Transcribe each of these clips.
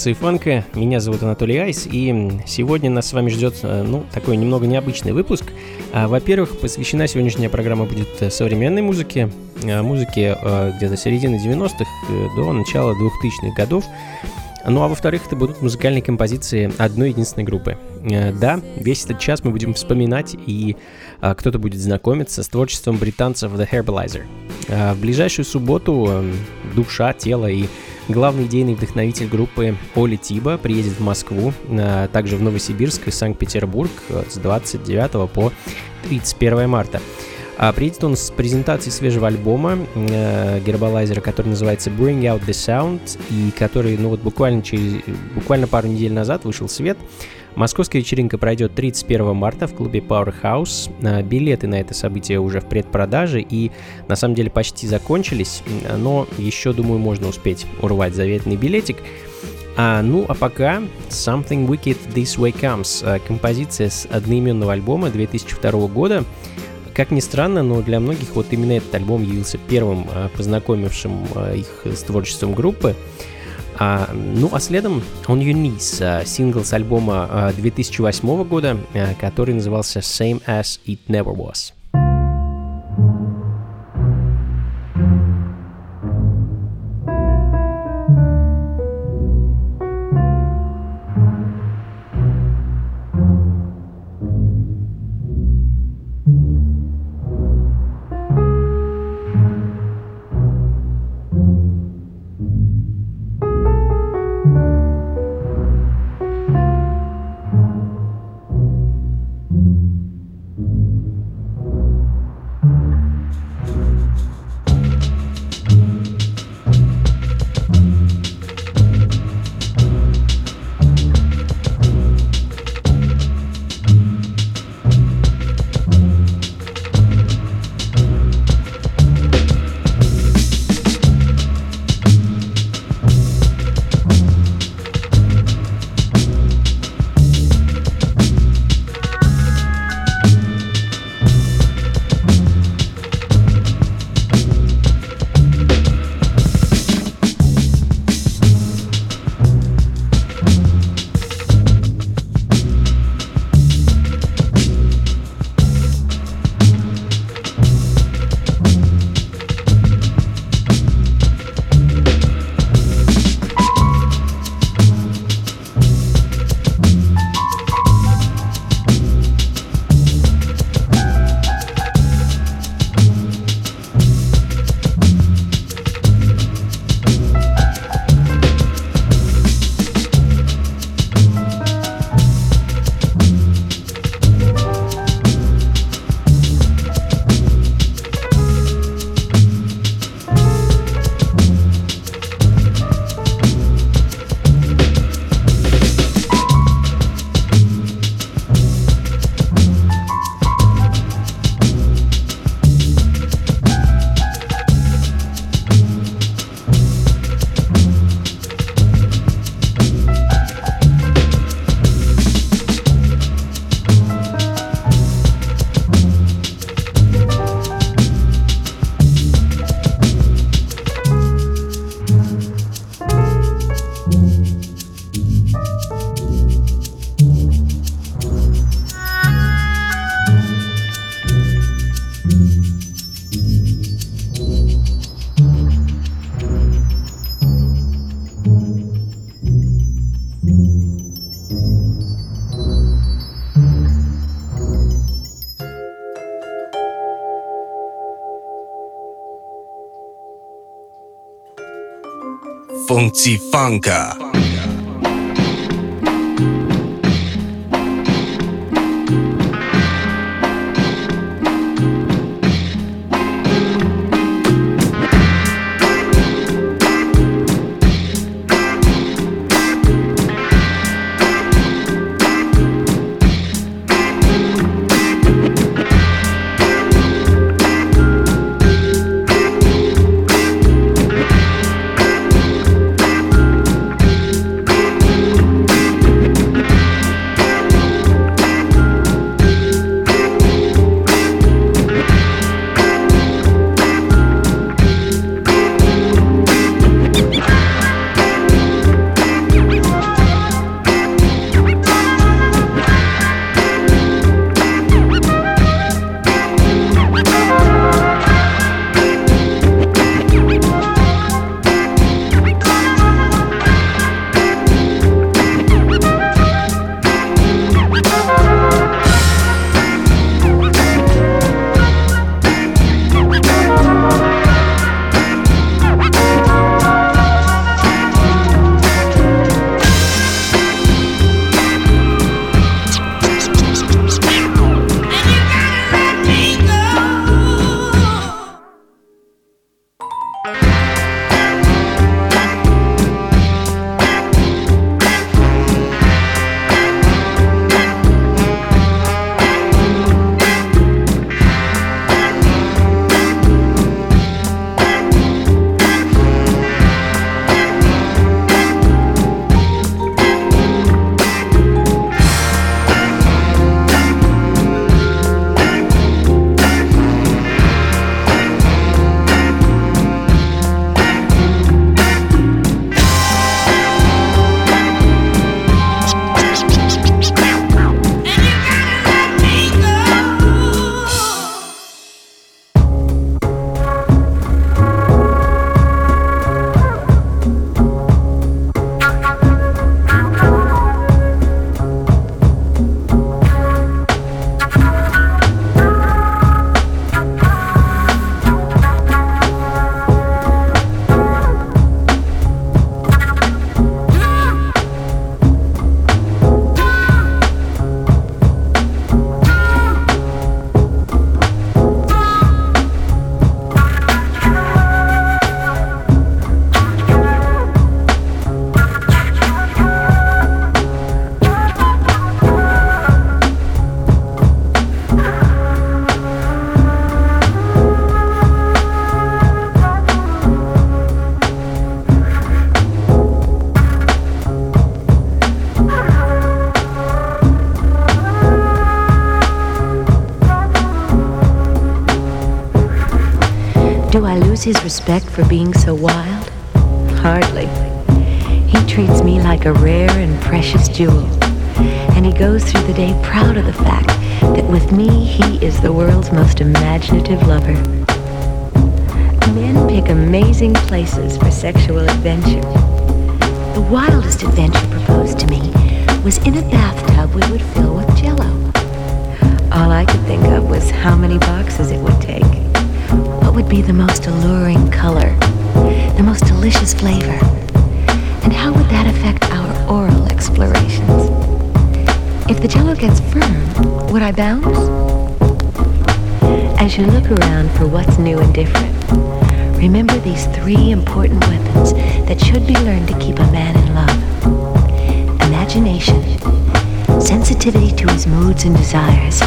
Функции фанка. Меня зовут Анатолий Айс, и сегодня нас с вами ждет, э, ну, такой немного необычный выпуск. А, во-первых, посвящена сегодняшняя программа будет э, современной музыке, э, музыке где-то середины 90-х до начала 2000-х годов. Ну а во-вторых, это будут музыкальные композиции одной единственной группы. Да, весь этот час мы будем вспоминать, и кто-то будет знакомиться с творчеством британцев The Herbalizer. В ближайшую субботу душа, тело и Главный идейный вдохновитель группы Оли Тиба приедет в Москву, а также в Новосибирск и Санкт-Петербург с 29 по 31 марта. А приедет он с презентацией свежего альбома э, Гербалайзера, который называется Bring Out the Sound, и который, ну вот буквально через, буквально пару недель назад вышел в свет. Московская вечеринка пройдет 31 марта в клубе Powerhouse. А, билеты на это событие уже в предпродаже и на самом деле почти закончились, но еще, думаю, можно успеть урвать заветный билетик. А, ну, а пока Something Wicked This Way Comes, а, композиция с одноименного альбома 2002 года. Как ни странно, но для многих вот именно этот альбом явился первым познакомившим их с творчеством группы. А, ну а следом On Your Knees, а, сингл с альбома а, 2008 года, а, который назывался Same As It Never Was. und Zifanka. Respect for being so wild? Hardly. He treats me like a rare and precious jewel. And he goes through the day proud of the fact that with me he is the world's most imaginative lover. Men pick amazing places for sexual adventure. The wildest adventure proposed to me was in a bathtub we would fill with jello. All I could think of was how many boxes it would take what would be the most alluring color, the most delicious flavor, and how would that affect our oral explorations? If the jello gets firm, would I bounce? As you look around for what's new and different, remember these three important weapons that should be learned to keep a man in love. Imagination, sensitivity to his moods and desires,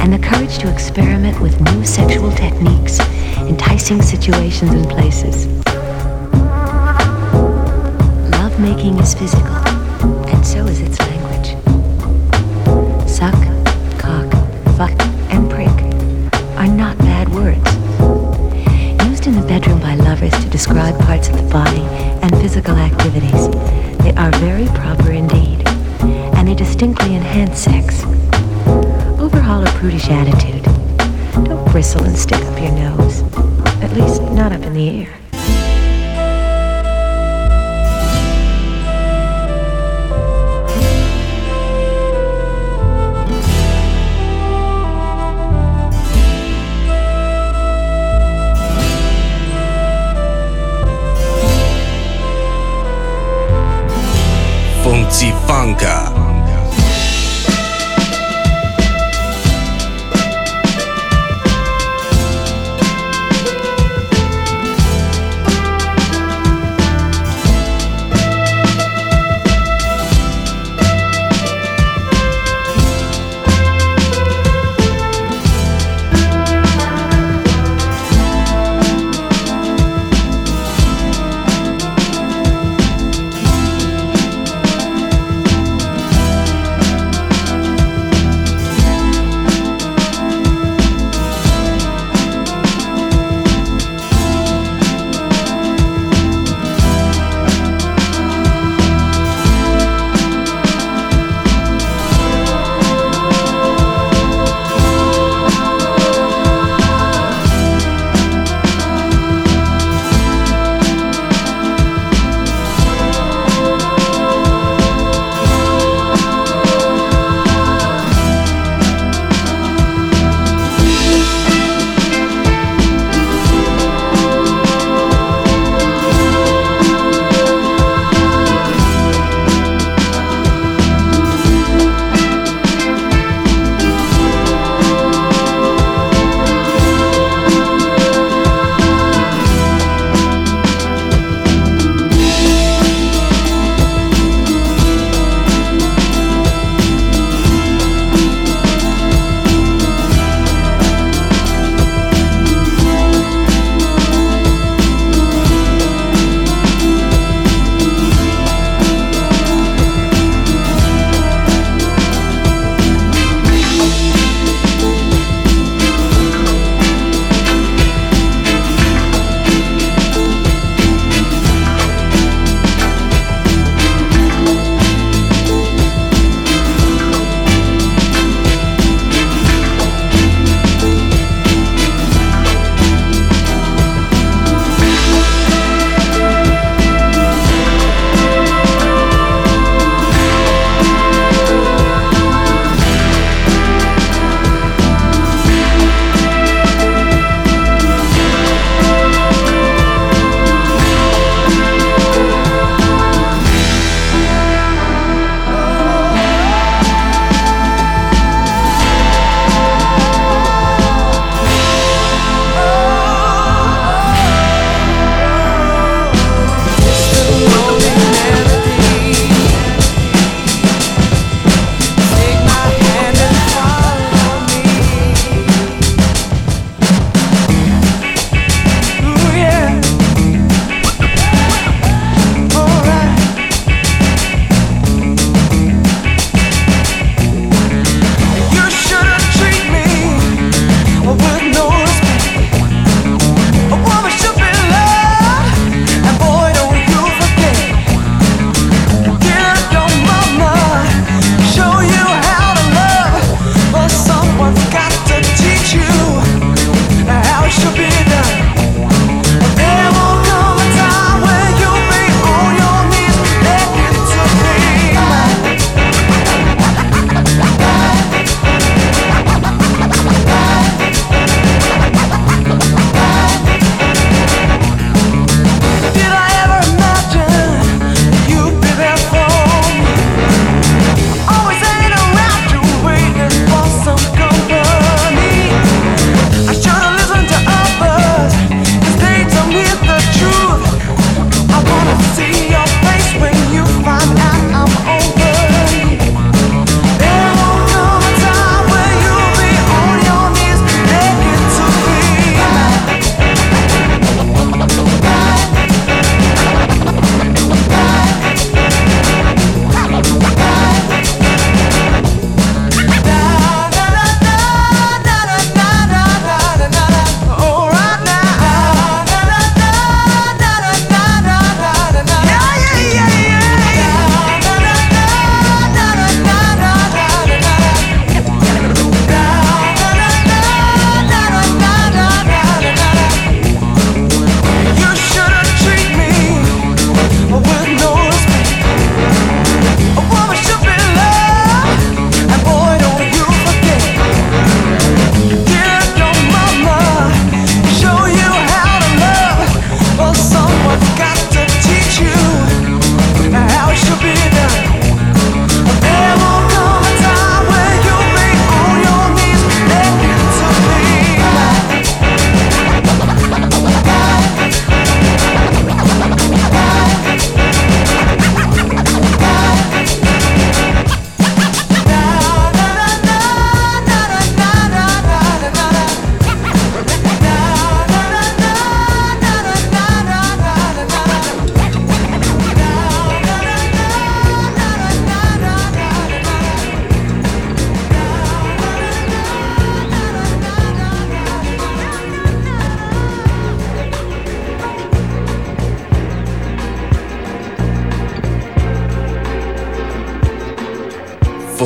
and the courage to experiment with new sexual techniques, enticing situations and places. Love making is physical, and so is its language. Suck, cock, fuck, and prick are not bad words. Used in the bedroom by lovers to describe parts of the body and physical activities, they are very proper indeed, and they distinctly enhance sex Overhaul a prudish attitude. Don't bristle and stick up your nose. At least not up in the air. Funky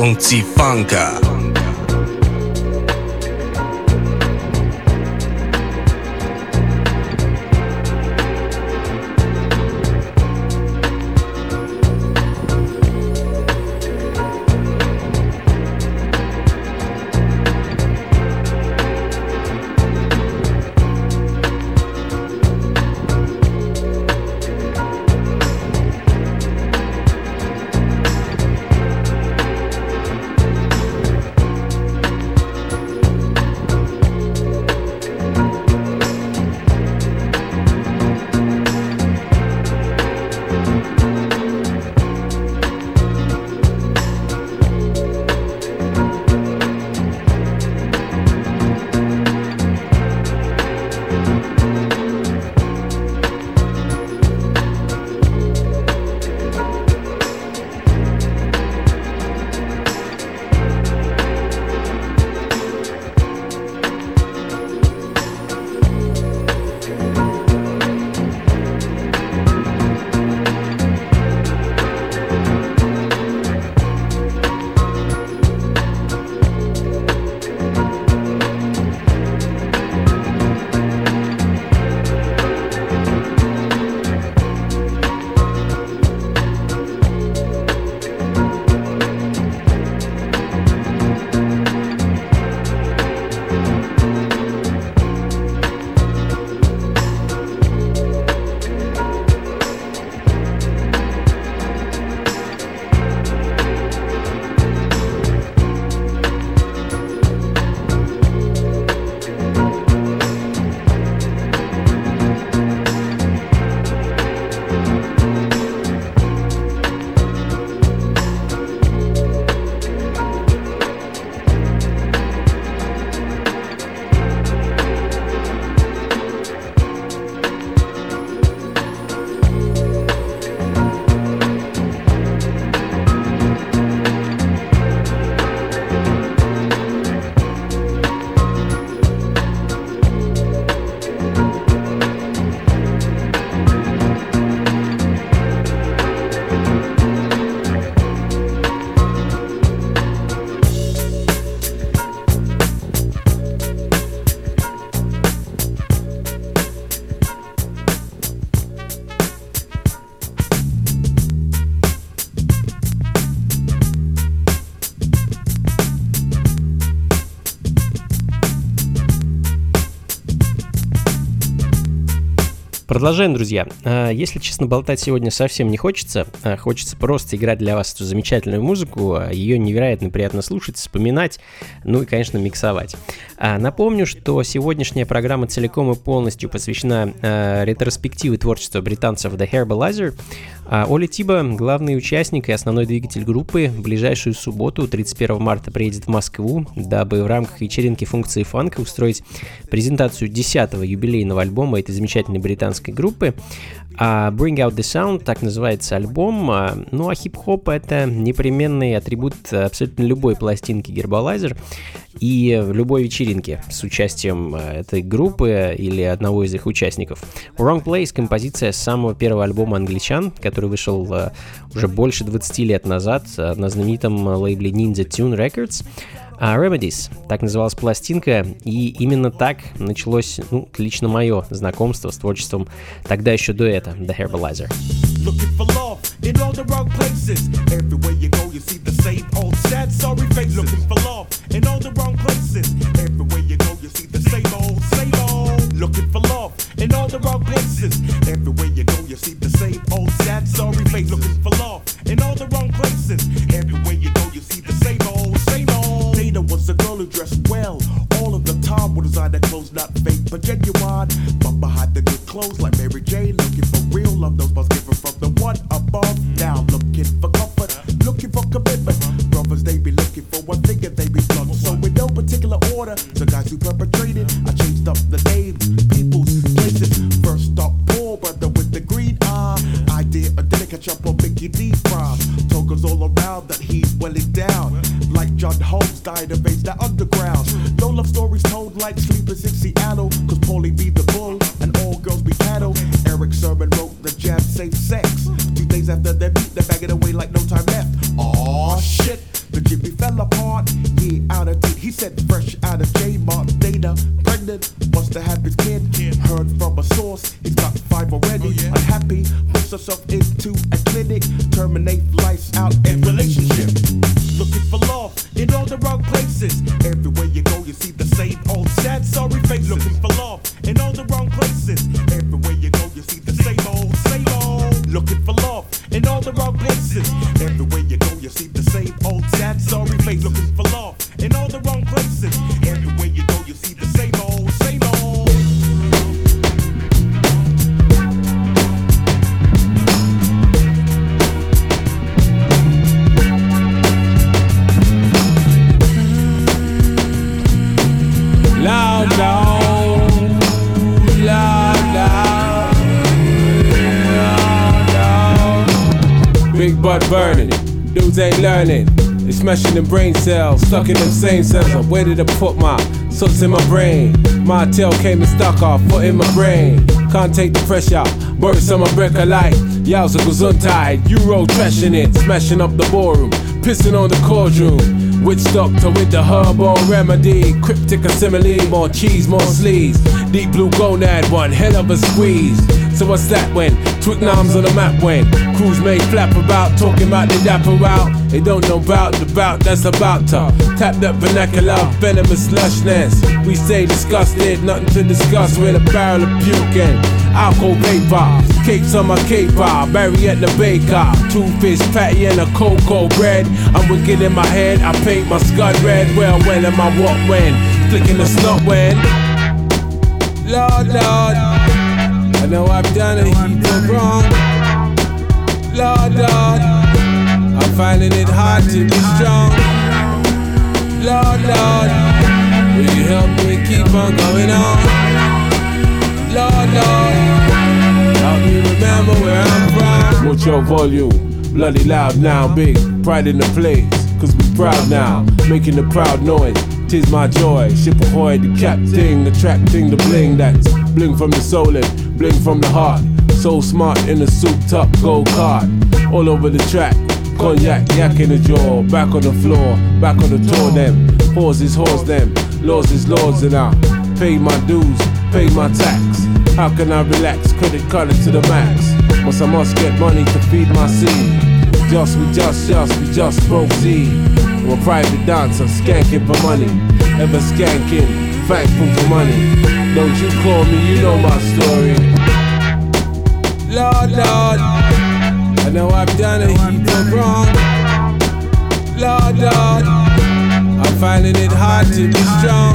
忘记放卡 Продолжаем, друзья. А, если честно, болтать сегодня совсем не хочется. А, хочется просто играть для вас эту замечательную музыку. А, Ее невероятно приятно слушать, вспоминать, ну и, конечно, миксовать. Напомню, что сегодняшняя программа целиком и полностью посвящена ретроспективе творчества британцев The Herbalizer. Оли Тиба, главный участник и основной двигатель группы, в ближайшую субботу, 31 марта, приедет в Москву, дабы в рамках вечеринки функции фанка устроить презентацию 10-го юбилейного альбома этой замечательной британской группы. А Bring Out the Sound, так называется альбом. А, ну а хип-хоп это непременный атрибут абсолютно любой пластинки Гербалайзер и любой вечеринке с участием а, этой группы или одного из их участников. Wrong Place — композиция с самого первого альбома англичан, вышел а, уже больше 20 лет назад на знаменитом лейбле Ninja Tune Records. Uh, Remedies, так называлась пластинка, и именно так началось, ну, лично мое знакомство с творчеством тогда еще до этого, The Herbalizer. Looking for love in all the wrong places. Everywhere you go, you see the same old. Looking for love in all the wrong places. Everywhere you go, you see the same old sad, sorry face. Looking for love in all the wrong places. Everywhere you go, you see the same old, same old. Data was a girl who dressed well. All of the time with designer clothes, not fake but genuine. But behind the good clothes, like Mary Jane, looking for real love. Those must given from the one above. Now looking for comfort, looking for commitment. Brothers, they be looking for one thing and they be blunt. So in no particular order, the guys who perpetrated, I changed up the names, he's welling down. Like John Holmes died of AIDS, that underground. No love stories told like sleepers in Seattle. Them brain cells, stuck in them same cells. I'm where did I put my suits in my brain? My tail came and stuck off, foot in my brain. Can't take the pressure out, burst on my break a light. Yowza gesundheit, Euro trashing it, smashing up the ballroom, pissing on the courtroom. Witch doctor with the herbal remedy. Cryptic assimile, more cheese, more sleeves. Deep blue gonad, one hell of a squeeze. So what's that when? Twickenham's on the map when? Crews may flap about, talking about the dapper out. They don't know about the bout that's about to tap that vernacular, venomous lushness. We say disgusted, nothing to discuss with a barrel of puking. Alcohol vapor, cakes on my caper, Barry at the baker, two fish patty and a cocoa bread. I'm wicked in my head, I paint my scud red. Well, when am I what when? Flicking the snot when? Lord, Lord, I know I've done a heap of wrong. Lord, Lord, I'm finding it hard to be strong. Lord, Lord, will you help me keep on going on? Lord, Lord, help me remember where I'm from. Mucho volume, bloody loud now, big pride in the place. Cause we proud now, making the proud noise. Tis my joy, ship ahoy, the captain, attracting the bling that's bling from the soul and bling from the heart. So smart in a souped up gold card. all over the track. Cognac, yak in the jaw, back on the floor, back on the tour them. Pause is horse them, laws is laws and I pay my dues, pay my tax. How can I relax? Credit card to the max. Once I must get money to feed my seed. Just we just, just we just proceed. A private dancer, skanking for money. Ever skanking, thankful for money. Don't you call me, you know my story. Lord, Lord, I know I've done a heap of wrong. Lord, Lord, I'm finding it hard to be strong.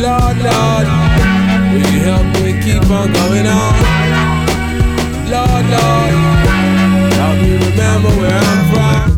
Lord, Lord, will you help me keep on going on? Lord, Lord, help me remember where I'm from.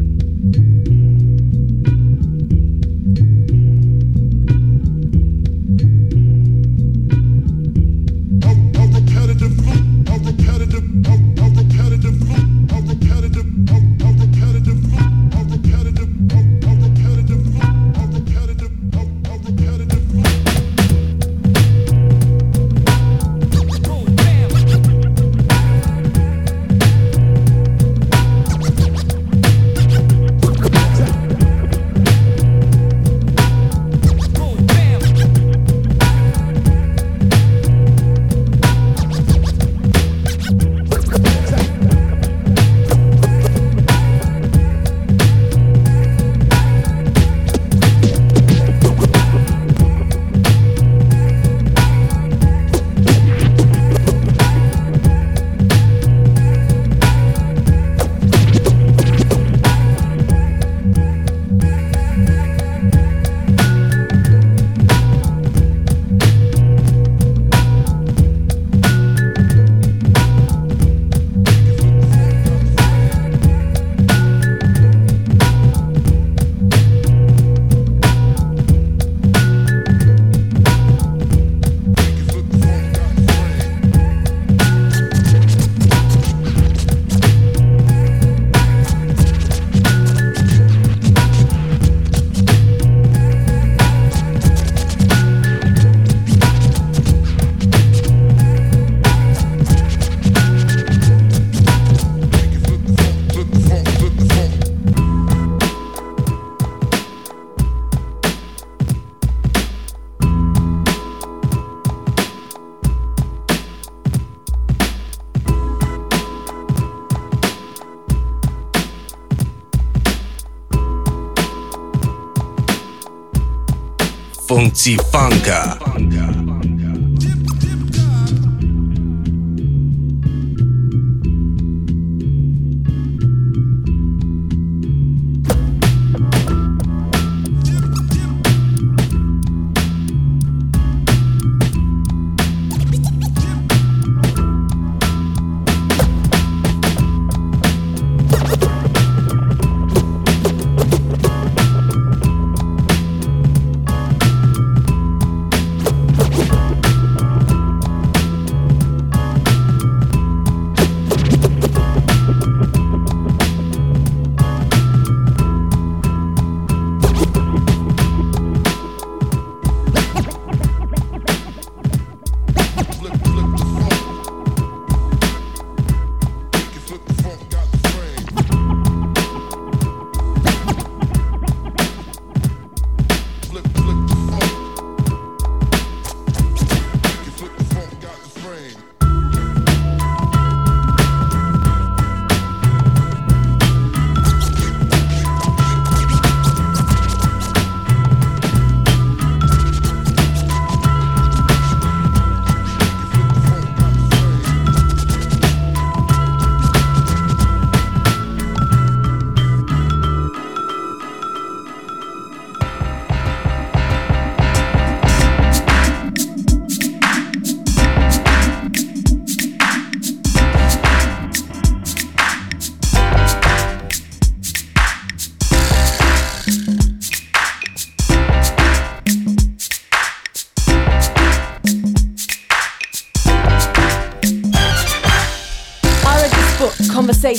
Fuzzy Funka.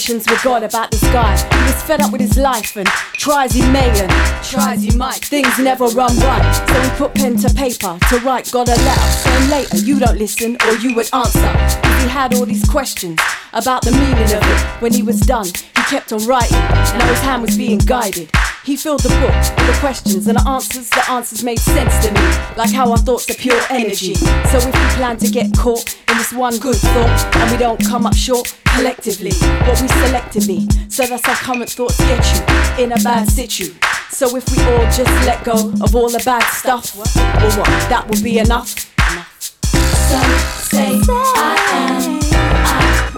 Conversations with God, about this guy. He was fed up with his life and tries he may and tries he might. Things never run right. So he put pen to paper to write God a letter. Saying later, you don't listen or you would answer. he had all these questions about the meaning of it. When he was done, he kept on writing. And now his hand was being guided. He filled the book with the questions and the answers. The answers made sense to me, like how our thoughts are pure energy. So if we plan to get caught in this one good thought and we don't come up short collectively, what we selectively, so that's how current thoughts get you in a bad situ. So if we all just let go of all the bad stuff, well what, that will be enough. So say I am,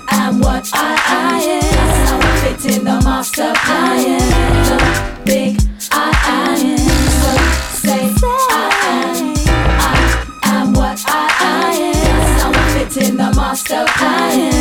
I am what I, I in the master plan. The big I am. So say I am, I am what I, I am. That's I fit in the master plan.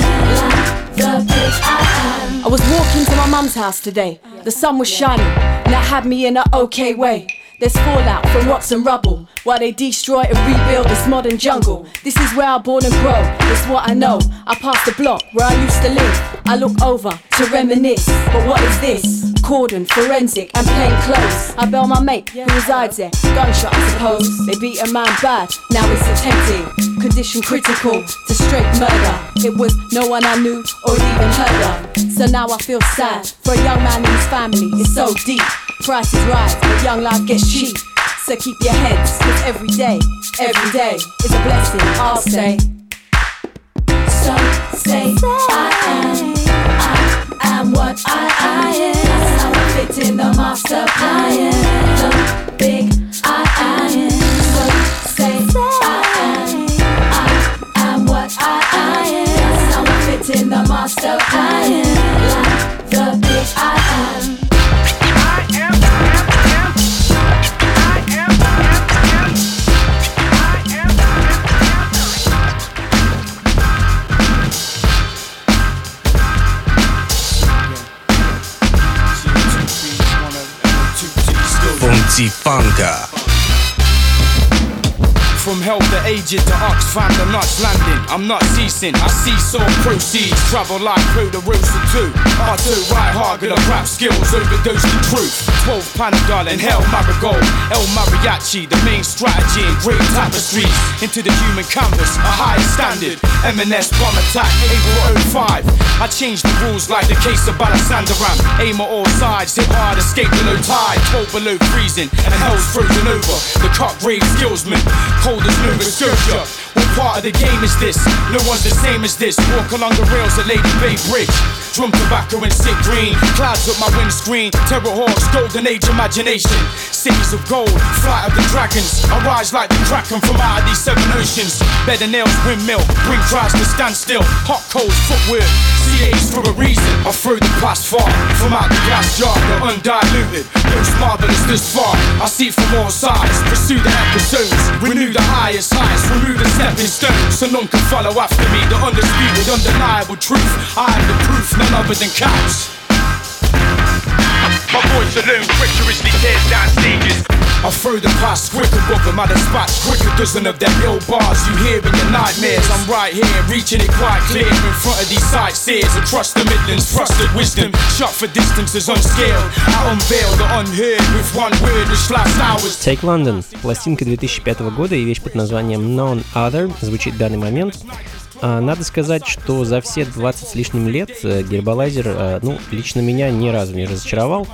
The big I am. I was walking to my mum's house today. The sun was shining, and that had me in an okay way. There's fallout from rocks and rubble while they destroy and rebuild this modern jungle. This is where I born and grow. It's what I know. I pass the block where I used to live. I look over to reminisce. But what is this? Cordon, forensic, and plain clothes. I bail my mate who resides there. Gunshot, I suppose. They beat a man bad. Now it's attempted. Condition critical to straight murder. It was no one I knew or even heard of. So now I feel sad for a young man and his family. It's so deep. Prices rise, but young life gets cheap. So keep your heads, cause every day, every day is a blessing, I'll say. So say I am, am what I, I am. How I fit in the master plan. The big I, say I am, I am what I, I am. That's how I fit in the master plan. Like the big I am. Funka. From help the aged to ox, find the nuts landing. I'm not ceasing. I see so proceeds. Travel like the roots of two. I do right hard, good at rap skills, overdose the truth. 12 Panadol and Hell Marigold. El Mariachi, the main strategy in great tapestries. Into the human canvas, a high standard. M&S bomb attack, April 05. I changed the rules like the case of Balasandaram. Aim at all sides, hit hard, escape below tide. 12 below freezing, and hell's frozen over. The cock grave skillsman, cold as Nova Scotia. Will part of the game is this. No one's the same as this. Walk along the rails of Lady Bay Bridge. Drum tobacco and sick green. Clouds up my windscreen. Terrahawks, golden age imagination. Cities of gold, flight of the dragons. I rise like the kraken from out of these seven oceans. And nails, windmill, bring crowds to stand still. Hot cold footwear, CA's for a reason. I throw the past far from out the glass jar, the undiluted. Most marvelous this far. I see from all sides, pursue the episodes, renew the highest remove the stepping stones, so none can follow after me. The undisputed, undeniable truth. I am the proof, none other than cows. My voice alone treacherously tears down stages. I throw the past quick above them, I dispatch quick a dozen of them ill bars you hear in your nightmares. I'm right here, reaching it quite clear in front of these sightseers across the Midlands. Trusted wisdom, shot for distances unscaled. I unveil the unheard with one word which lasts hours. Take London. Пластинка 2005 года и вещь под названием None Other звучит в данный момент. А, Надо сказать, что за все 20 с лишним лет э, Гербалайзер, э, ну, лично меня ни разу не разочаровал.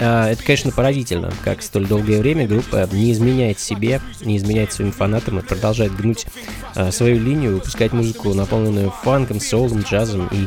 А, Это, конечно, поразительно, как столь долгое время группа не изменяет себе, не изменяет своим фанатам и продолжает гнуть а, свою линию, выпускать музыку, наполненную фанком, соулом, джазом и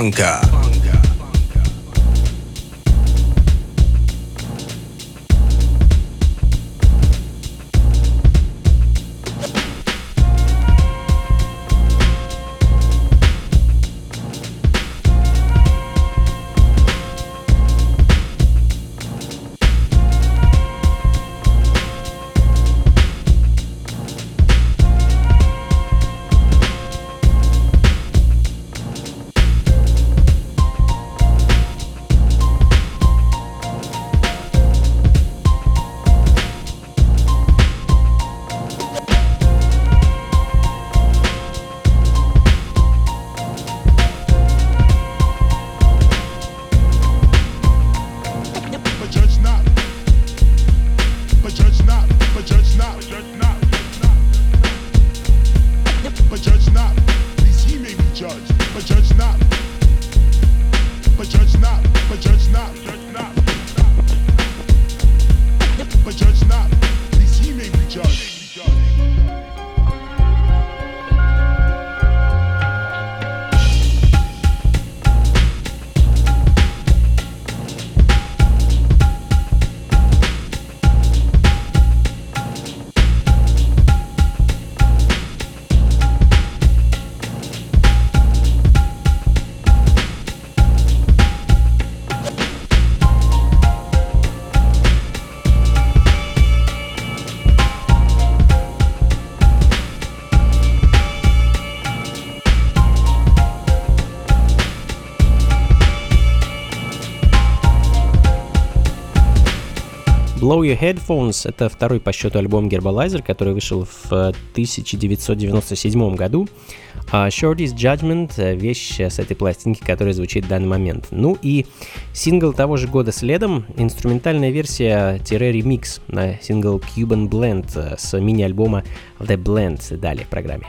Blanca. Blow Your Headphones — это второй по счету альбом Gerbalizer, который вышел в э, 1997 году. А Shorty's Judgment — э, вещь с этой пластинки, которая звучит в данный момент. Ну и сингл того же года следом — инструментальная версия-ремикс на сингл Cuban Blend э, с мини-альбома The Blend далее в программе.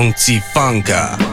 Funky Funka.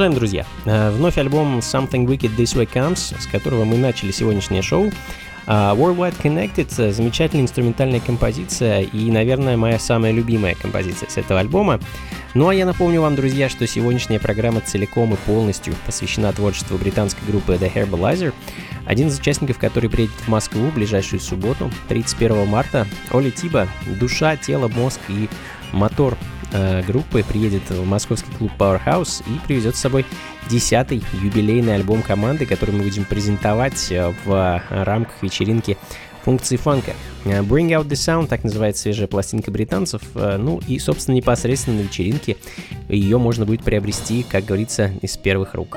Продолжаем, друзья. Э, Вновь альбом Something Wicked This Way Comes, с которого мы начали сегодняшнее шоу. А, Worldwide Connected — замечательная инструментальная композиция и, наверное, моя самая любимая композиция с этого альбома. Ну а я напомню вам, друзья, что сегодняшняя программа целиком и полностью посвящена творчеству британской группы The Herbalizer, один из участников которой приедет в Москву в ближайшую субботу, 31 марта. Оля Тиба, душа, тело, мозг и мотор э, группы приедет в московский клуб Powerhouse и привезет с собой десятый юбилейный альбом команды, который мы будем презентовать э, в рамках вечеринки функции фанка. Э, Bring Out The Sound, так называется свежая пластинка британцев. Э, Ну и, собственно, непосредственно на вечеринке ее можно будет приобрести, как говорится, из первых рук.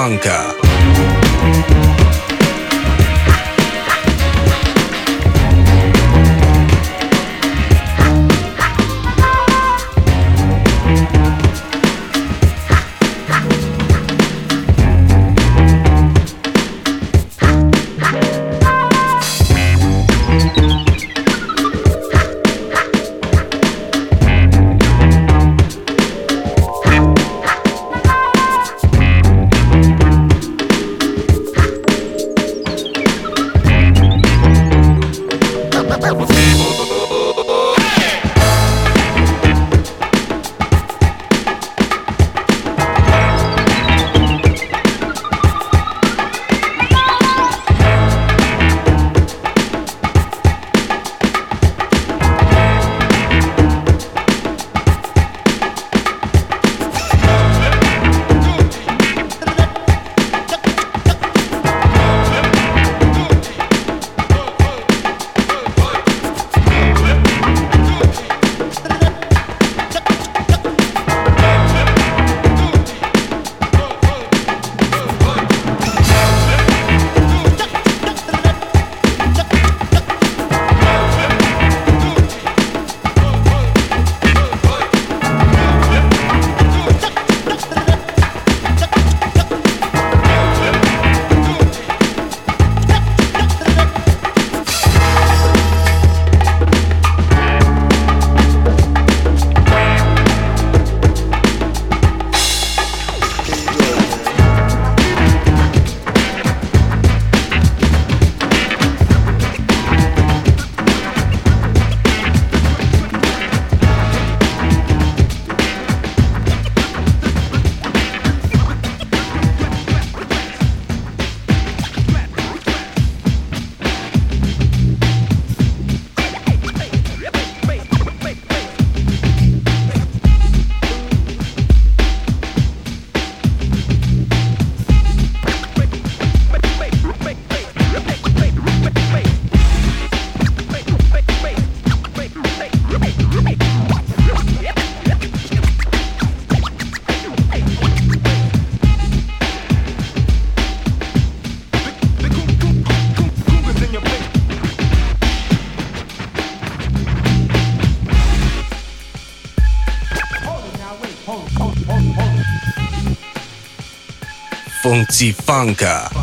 Funky 风机放歌。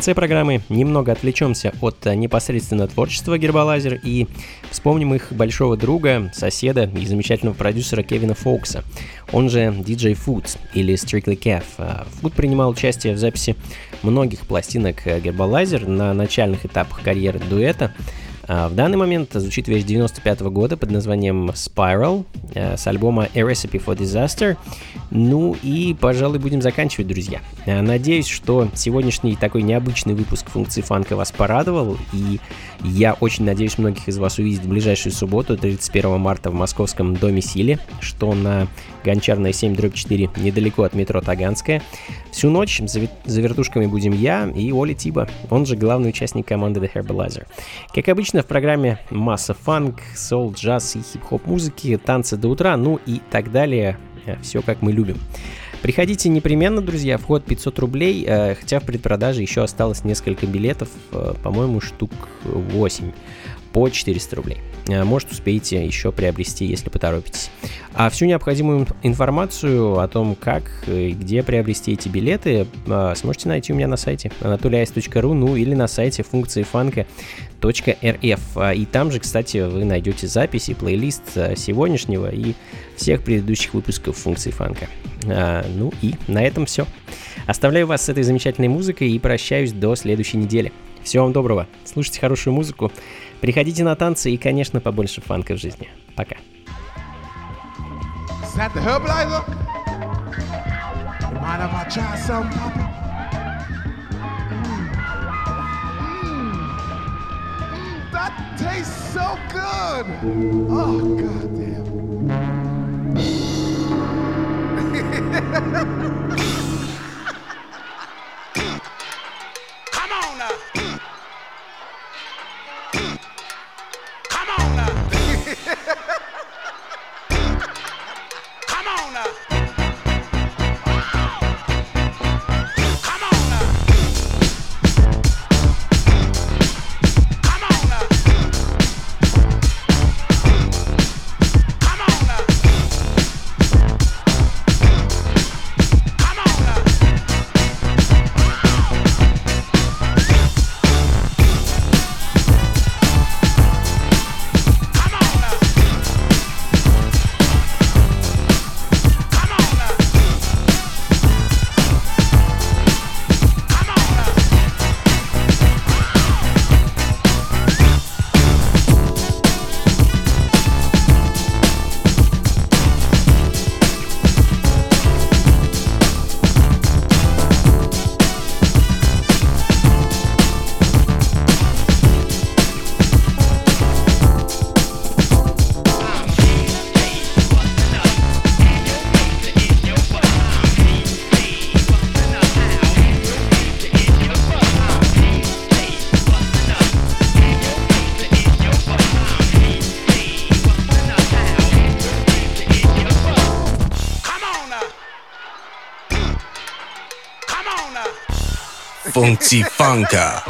Конце программы немного отвлечемся от э, непосредственно творчества Гербалайзер и вспомним их большого друга, соседа и замечательного продюсера Кевина Фоукса, он же DJ Food или Strictly Kev. Фуд принимал участие в записи многих пластинок Гербалайзер на начальных этапах карьеры дуэта, в данный момент звучит вещь 95 года под названием Spiral э, с альбома A Recipe for Disaster. Ну и, пожалуй, будем заканчивать, друзья. Э, надеюсь, что сегодняшний такой необычный выпуск функции фанка вас порадовал, и я очень надеюсь многих из вас увидеть в ближайшую субботу, 31 марта в московском Доме Силе, что на Гончарная 7 дробь 4, недалеко от метро Таганская. Всю ночь за, вертушками будем я и Оли Тиба, он же главный участник команды The Herbalizer. Как обычно, в программе масса фанк, соул, джаз и хип-хоп музыки, танцы до утра, ну и так далее. Все как мы любим. Приходите непременно, друзья, вход 500 рублей, э, хотя в предпродаже еще осталось несколько билетов, э, по-моему, штук 8 по 400 рублей. Э, Может, успеете еще приобрести, если поторопитесь. А всю необходимую ин- информацию о том, как и где приобрести эти билеты, э, сможете найти у меня на сайте anatoliais.ru, ну или на сайте функции фанка .rf. А, И там же, кстати, вы найдете записи, плейлист э, сегодняшнего и всех предыдущих выпусков функции фанка. А, Ну и на этом все. Оставляю вас с этой замечательной музыкой и прощаюсь до следующей недели. Всего вам доброго, слушайте хорошую музыку, приходите на танцы и, конечно, побольше фанка в жизни. Пока. Is that the Herbalizer? Mind if I try something, Papa? Tastes so good. Oh. Come 蹦极放歌。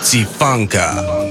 Funky Funka.